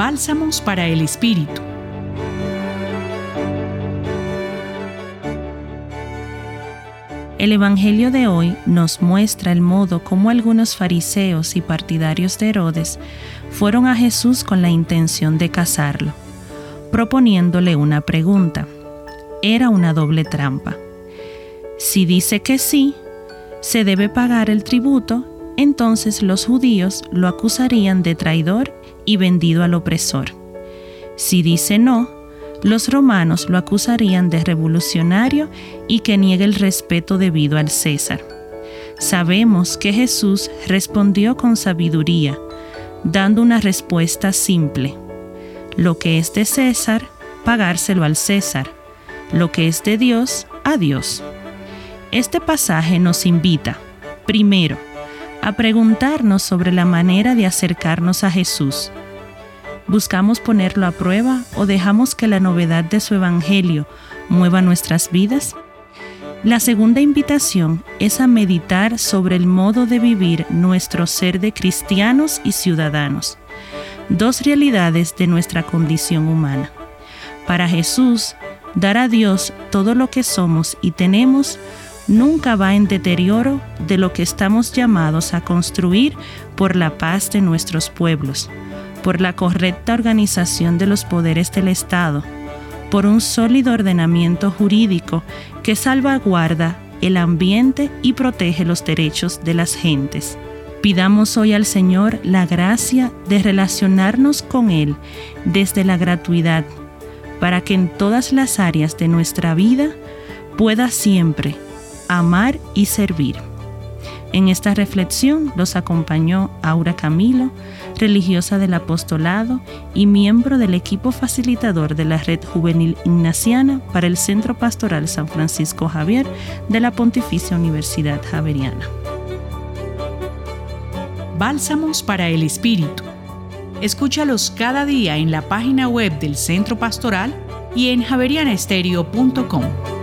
Bálsamos para el Espíritu. El Evangelio de hoy nos muestra el modo como algunos fariseos y partidarios de Herodes fueron a Jesús con la intención de casarlo, proponiéndole una pregunta. Era una doble trampa. Si dice que sí, se debe pagar el tributo, entonces los judíos lo acusarían de traidor y vendido al opresor. Si dice no, los romanos lo acusarían de revolucionario y que niegue el respeto debido al César. Sabemos que Jesús respondió con sabiduría, dando una respuesta simple. Lo que es de César, pagárselo al César. Lo que es de Dios, a Dios. Este pasaje nos invita, primero, a preguntarnos sobre la manera de acercarnos a Jesús ¿Buscamos ponerlo a prueba o dejamos que la novedad de su Evangelio mueva nuestras vidas? La segunda invitación es a meditar sobre el modo de vivir nuestro ser de cristianos y ciudadanos, dos realidades de nuestra condición humana. Para Jesús, dar a Dios todo lo que somos y tenemos nunca va en deterioro de lo que estamos llamados a construir por la paz de nuestros pueblos por la correcta organización de los poderes del Estado, por un sólido ordenamiento jurídico que salvaguarda el ambiente y protege los derechos de las gentes. Pidamos hoy al Señor la gracia de relacionarnos con Él desde la gratuidad, para que en todas las áreas de nuestra vida pueda siempre amar y servir. En esta reflexión los acompañó Aura Camilo, religiosa del apostolado y miembro del equipo facilitador de la Red Juvenil Ignaciana para el Centro Pastoral San Francisco Javier de la Pontificia Universidad Javeriana. Bálsamos para el Espíritu. Escúchalos cada día en la página web del Centro Pastoral y en javerianestereo.com.